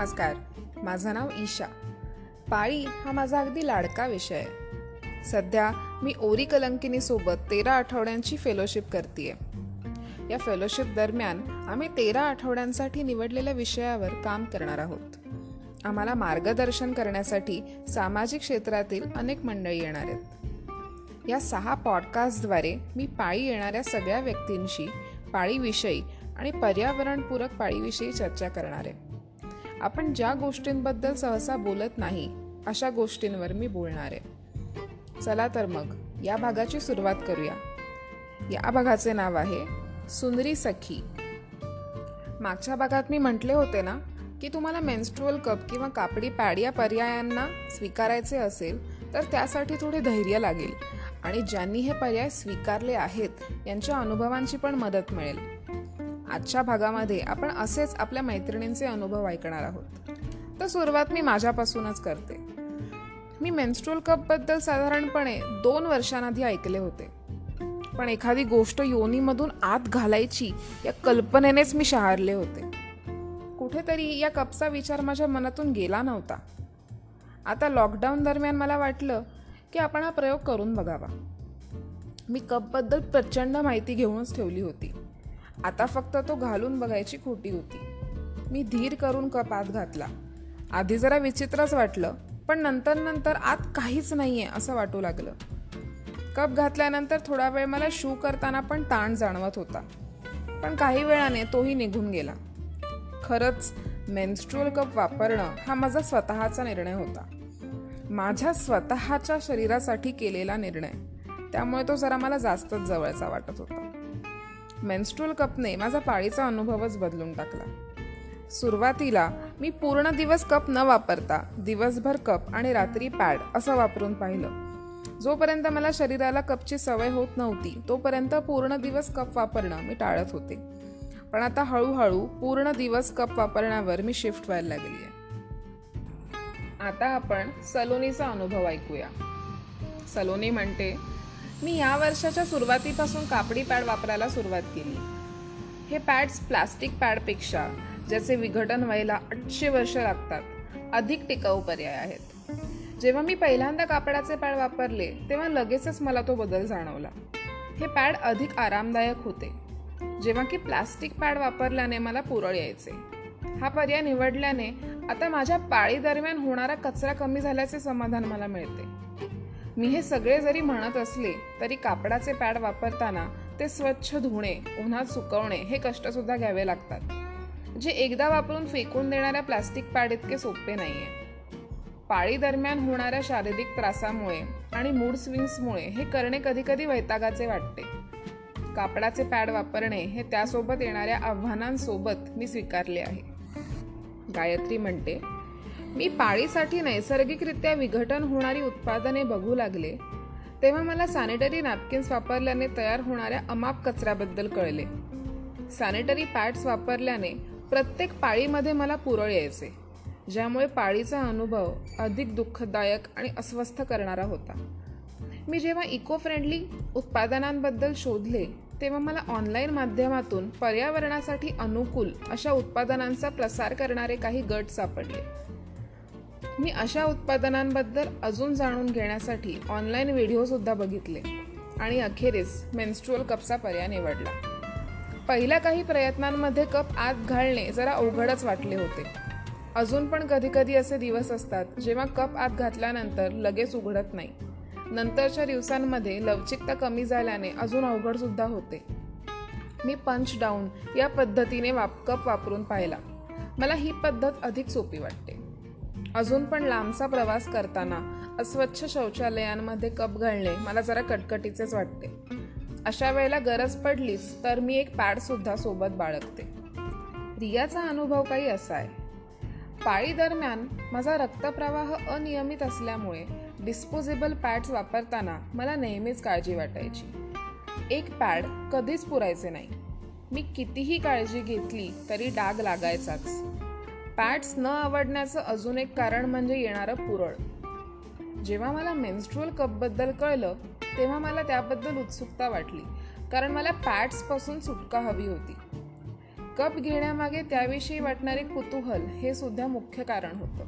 नमस्कार. माझं नाव ईशा. पाळी हा माझा अगदी लाडका विषय आहे. सध्या मी ओरी कलंकिनीसोबत तेरा आठवड्यांची फेलोशिप करते या फेलोशिप दरम्यान आम्ही तेरा आठवड्यांसाठी निवडलेल्या विषयावर काम करणार आहोत. आम्हाला मार्गदर्शन करण्यासाठी सामाजिक क्षेत्रातील अनेक मंडळी येणार आहेत. या सहा पॉडकास्टद्वारे मी पाळी येणाऱ्या सगळ्या व्यक्तींशी पाळीविषयी आणि पर्यावरणपूरक पाळीविषयी चर्चा करणार आहे. आपण ज्या गोष्टींबद्दल सहसा बोलत नाही अशा गोष्टींवर मी बोलणार आहे. चला तर मग या भागाची सुरुवात करूया. या भागाचे नाव आहे सुंदरी सखी. मागच्या भागात मी म्हटले होते ना की तुम्हाला मेन्स्ट्रुअल कप किंवा कापडी पॅड या पर्यायांना स्वीकारायचे असेल तर त्यासाठी थोडे धैर्य लागेल. आणि ज्यांनी हे पर्याय स्वीकारले आहेत यांच्या अनुभवांची पण मदत मिळेल. आजच्या भागामध्ये आपण असेच आपल्या मैत्रिणींचे अनुभव ऐकणार आहोत. तर सुरुवात मी माझ्यापासूनच करते. मी मेन्स्ट्रोल कपबद्दल साधारणपणे दोन वर्षांआधी ऐकले होते. पण एखादी गोष्ट योनीमधून आत घालायची या कल्पनेनेच मी शहारले होते. कुठेतरी या कपचा विचार माझ्या मनातून गेला नव्हता. आता लॉकडाऊन दरम्यान मला वाटलं की आपण हा प्रयोग करून बघावा. मी कपबद्दल प्रचंड माहिती घेऊनच ठेवली होती. आता फक्त तो घालून बघायची खोटी होती. मी धीर करून कप आत घातला. आधी जरा विचित्रच वाटलं पण नंतर नंतर आत काहीच नाहीये असं वाटू लागलं. कप घातल्यानंतर थोडा वेळ मला शू करताना पण ताण जाणवत होता. पण काही वेळाने तोही निघून गेला. खरंच मेन्स्ट्रुअल कप वापरणं हा माझा स्वतःचा निर्णय होता. माझ्या स्वतःच्या शरीरासाठी केलेला निर्णय. त्यामुळे तो जरा मला जास्तच जवळचा वाटत होता. मेन्स्ट्रुअल कपने माझा पाळीचा अनुभवच बदलून टाकला. सुरुवातीला मी पूर्ण दिवस कप न वापरता दिवसभर कप आणि रात्री पॅड असं वापरून पाहिलं. जोपर्यंत मला शरीराला कपची सवय होत नव्हती तोपर्यंत पूर्ण दिवस कप वापरणं मी टाळत होते. पण आता हळूहळू पूर्ण दिवस कप वापरण्यावर मी शिफ्ट व्हायला लागली आहे आता आपण सलोनीचा अनुभव ऐकूया. सलोनी म्हणते मी या वर्षाच्या सुरुवातीपासून कापडी पॅड वापरायला सुरुवात केली. हे पॅड्स प्लास्टिक पॅडपेक्षा ज्याचे विघटन व्हायला आठशे वर्ष लागतात अधिक टिकाऊ पर्याय आहेत. जेव्हा मी पहिल्यांदा कापडाचे पॅड वापरले तेव्हा लगेचच मला तो बदल जाणवला. हे पॅड अधिक आरामदायक होते. जेव्हा की प्लास्टिक पॅड वापरल्याने मला पुरळ यायचे. हा पर्याय निवडल्याने आता माझ्या पाळीदरम्यान होणारा कचरा कमी झाल्याचे समाधान मला मिळते. मी हे सगळे जरी म्हणत असले तरी कापडाचे पॅड वापरताना ते स्वच्छ धुणे उन्हात सुकवणे हे कष्टसुद्धा घ्यावे लागतात. जे एकदा वापरून फेकून देणाऱ्या प्लास्टिक पॅड इतके सोपे नाहीये. पाळी दरम्यान होणाऱ्या शारीरिक त्रासामुळे आणि मूड स्विंग्समुळे हे करणे कधी कधी वैतागाचे वाटते. कापडाचे पॅड वापरणे हे त्यासोबत येणाऱ्या आव्हानांसोबत मी स्वीकारले आहे. गायत्री म्हणते मी पाळीसाठी नैसर्गिकरित्या विघटन होणारी उत्पादने बघू लागले तेव्हा मला सॅनिटरी नॅपकिन्स वापरल्याने तयार होणाऱ्या अमाप कचऱ्याबद्दल कळले. सॅनिटरी पॅड्स वापरल्याने प्रत्येक पाळीमध्ये मला पुरळ यायचे ज्यामुळे पाळीचा अनुभव अधिक दुःखदायक आणि अस्वस्थ करणारा होता. मी जेव्हा इको फ्रेंडली उत्पादनांबद्दल शोधले तेव्हा मला ऑनलाईन माध्यमातून पर्यावरणासाठी अनुकूल अशा उत्पादनांचा प्रसार करणारे काही गट सापडले. मी अशा उत्पादनांबद्दल अजून जाणून घेण्यासाठी ऑनलाईन व्हिडिओसुद्धा बघितले. आणि अखेरीस मेन्स्ट्रुअल कपचा पर्याय निवडला. पहिल्या काही प्रयत्नांमध्ये कप आत घालणे जरा अवघडच वाटले होते. अजून पण कधीकधी असे दिवस असतात जेव्हा कप आत घातल्यानंतर लगेच उघडत नाही. नंतरच्या दिवसांमध्ये लवचिकता कमी झाल्याने अजून अवघडसुद्धा होते. मी पंच डाऊन या पद्धतीने वाप कप वापरून पाहिला. मला ही पद्धत अधिक सोपी वाटते. अजून पण लांबचा प्रवास करताना अस्वच्छ शौचालयांमध्ये कप घालणे मला जरा कटकटीचेच वाटते. अशा वेळेला गरज पडलीच तर मी एक पॅडसुद्धा सोबत बाळगते. रियाचा अनुभव काही असा आहे. पाळी दरम्यान माझा रक्तप्रवाह अनियमित असल्यामुळे डिस्पोजेबल पॅड्स वापरताना मला नेहमीच काळजी वाटायची. एक पॅड कधीच पुरायचे नाही. मी कितीही काळजी घेतली तरी डाग लागायचाच. पॅड्स न आवडण्याचं अजून एक कारण म्हणजे येणारं पुरळ. जेव्हा मला मेन्स्ट्रुअल कपबद्दल कळलं तेव्हा मला त्याबद्दल उत्सुकता वाटली कारण मला पॅड्सपासून सुटका हवी होती. कप घेण्यामागे त्याविषयी वाटणारे कुतूहल हे सुद्धा मुख्य कारण होतं.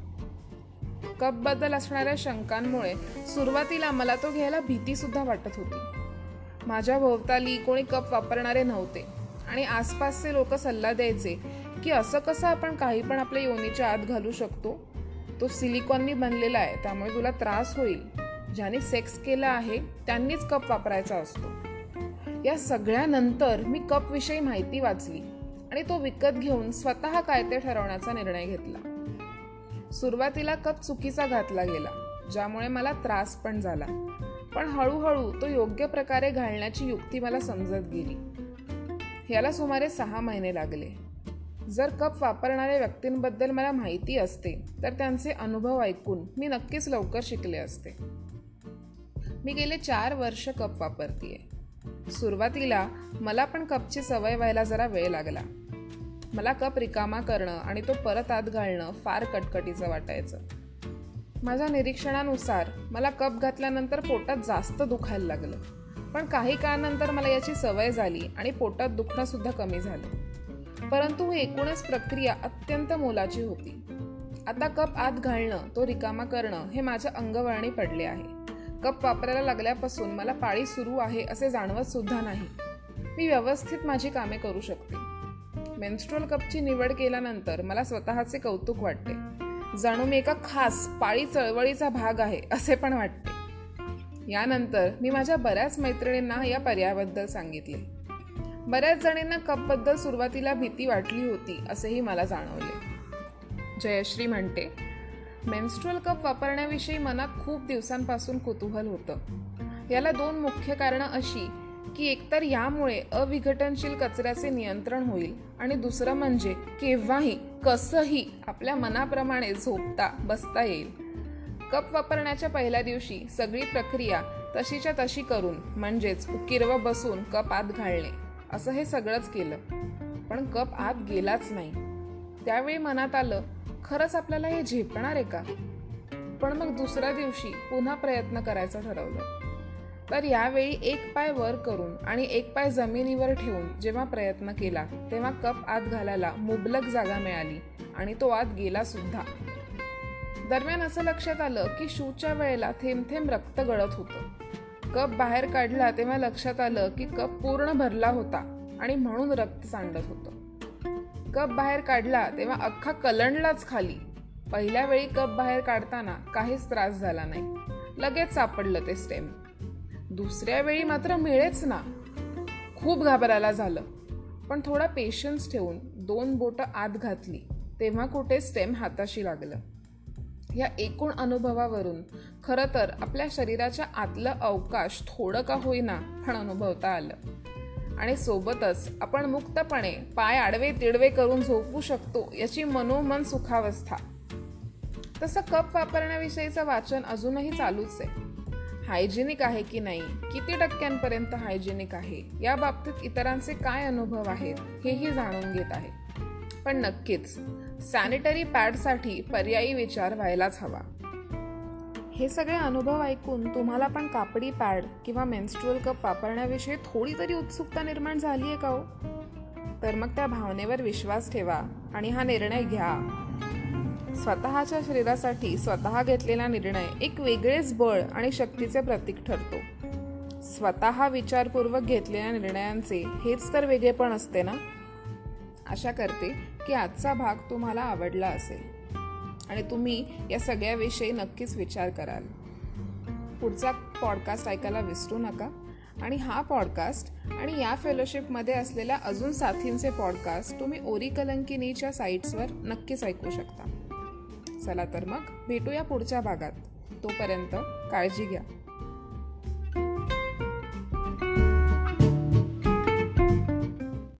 कपबद्दल असणाऱ्या शंकांमुळे सुरुवातीला मला तो घ्यायला भीतीसुद्धा वाटत होती. माझ्या भोवताली कोणी कप वापरणारे नव्हते आणि आसपासचे लोक सल्ला द्यायचे की असं कसं आपण काही पण आपल्या योनीच्या आत घालू शकतो? तो सिलिकॉननी बनलेला आहे त्यामुळे तुला त्रास होईल. ज्याने सेक्स केला आहे त्यांनीच कप वापरायचा असतो. या सगळ्यानंतर मी कपविषयी माहिती वाचली आणि तो विकत घेऊन स्वतः काय ते ठरवण्याचा निर्णय घेतला. सुरुवातीला कप चुकीचा घातला गेला ज्यामुळे मला त्रास पण झाला. पण हळूहळू तो योग्य प्रकारे घालण्याची युक्ती मला समजत गेली. याला सुमारे सहा महिने लागले. जर कप वापरणाऱ्या व्यक्तींबद्दल मला माहिती असते तर त्यांचे अनुभव ऐकून मी नक्कीच लवकर शिकले असते. मी गेले चार वर्ष कप वापरतीये. सुरुवातीला मला पण कपची सवय व्हायला जरा वेळ लागला. मला कप रिकामा करणं आणि तो परत आत घालणं फार कटकटीचं वाटायचं. माझ्या निरीक्षणानुसार मला कप घातल्यानंतर पोटात जास्त दुखायला लागलं. पण काही काळानंतर मला याची सवय झाली आणि पोटात दुखणं सुद्धा कमी झालं. परंतु ही एकूणच प्रक्रिया अत्यंत मोलाची होती. आता कप आत घालणं तो रिकामा करणं हे माझ्या अंगवळणी पडले आहे. कप वापरायला लागल्यापासून मला पाळी सुरू आहे असे जाणवत सुद्धा नाही. मी व्यवस्थित माझी कामे करू शकते. मेन्स्ट्रोल कपची निवड केल्यानंतर मला स्वतःचे कौतुक वाटते. जाणू मी एका खास पाळी चळवळीचा भाग आहे असे पण वाटते. यानंतर मी माझ्या बऱ्याच मैत्रिणींना या पर्यायाबद्दल सांगितले. बऱ्याच जणींना कपबद्दल सुरुवातीला भीती वाटली होती असेही मला जाणवले. जयश्री म्हणते मेन्स्ट्रुअल कप वापरण्याविषयी मनात खूप दिवसांपासून कुतूहल होतं. याला दोन मुख्य कारणं अशी की एकतर यामुळे अविघटनशील कचऱ्याचे नियंत्रण होईल आणि दुसरं म्हणजे केव्हाही कसंही आपल्या मनाप्रमाणे झोपता बसता येईल. कप वापरण्याच्या पहिल्या दिवशी सगळी प्रक्रिया तशीच्या तशी करून म्हणजेच उकिरव बसून कप आत घालणे. असं हे सगळंच केलं. पण कप आत गेलाच नाही. त्यावेळी मनात आलं खरंच आपल्याला हे झेपणार आहे का? पण मग दुसऱ्या दिवशी पुन्हा प्रयत्न करायचं ठरवलं. तर यावेळी एक पाय वर करून आणि एक पाय जमिनीवर ठेवून जेव्हा प्रयत्न केला तेव्हा कप आत घालायला मुबलक जागा मिळाली आणि तो आत गेला सुद्धा. दरम्यान असं लक्षात आलं की शूच्या वेळेला थेंब थेंब रक्त गळत होतं. कप बाहेर काढला तेव्हा लक्षात आलं की कप पूर्ण भरला होता आणि म्हणून रक्त सांडत होतं. कप बाहेर काढला तेव्हा अख्खा कलंडलाच खाली. पहिल्या वेळी कप बाहेर काढताना काहीच त्रास झाला नाही. लगेच सापडलं ते स्टेम. दुसऱ्या वेळी मात्र मिळेच ना. खूप घाबरायला झालं. पण थोडा पेशन्स ठेवून दोन बोटं आत घातली तेव्हा कुठे स्टेम हाताशी लागलं. या एकूण अनुभवावरून खरं तर आपल्या शरीराच्या आतलं अवकाश थोडं का होईना पण अनुभवता आलं. आणि सोबतच आपण मुक्तपणे पाय आडवे तिडवे करून झोपू शकतो याची मनोमन सुखावस्था. तसं कप वापरण्याविषयीचं वाचन अजूनही चालूच आहे. हायजेनिक आहे की नाही? किती टक्क्यांपर्यंत हायजेनिक आहे? या बाबतीत इतरांचे काय अनुभव आहेत हेही जाणून घेत आहे. पण नक्कीच सॅनिटरी पॅडसाठी पर्यायी विचार व्हायलाच हवा. हे सगळे अनुभव ऐकून तुम्हाला पण कापडी पॅड किंवा मेन्स्ट्रुअल कप वापरण्याविषयी थोडी तरी उत्सुकता निर्माण झाली आहे का हो? तर मग त्या भावनेवर विश्वास ठेवा आणि हा निर्णय घ्या. स्वतःच्या शरीरासाठी स्वतः घेतलेला निर्णय एक वेगळेच बळ आणि शक्तीचे प्रतीक ठरतो. स्वतः विचारपूर्वक घेतलेल्या निर्णयांचे हेच तर वेगळेपण असते ना? आशा करते की आजचा भाग तुम्हाला आवडला असेल. आणि तुम्ही या सगळ्याविषयी नक्कीच विचार कराल. पुढचा पॉडकास्ट ऐकायला विसरू नका. आणि हा पॉडकास्ट आणि या फेलोशिपमध्ये असलेल्या अजून साथींचे पॉडकास्ट तुम्ही ओरी कलंकिनीच्या साईट्सवर नक्कीच ऐकू शकता. चला तर मग भेटूया पुढच्या भागात. तोपर्यंत काळजी घ्या.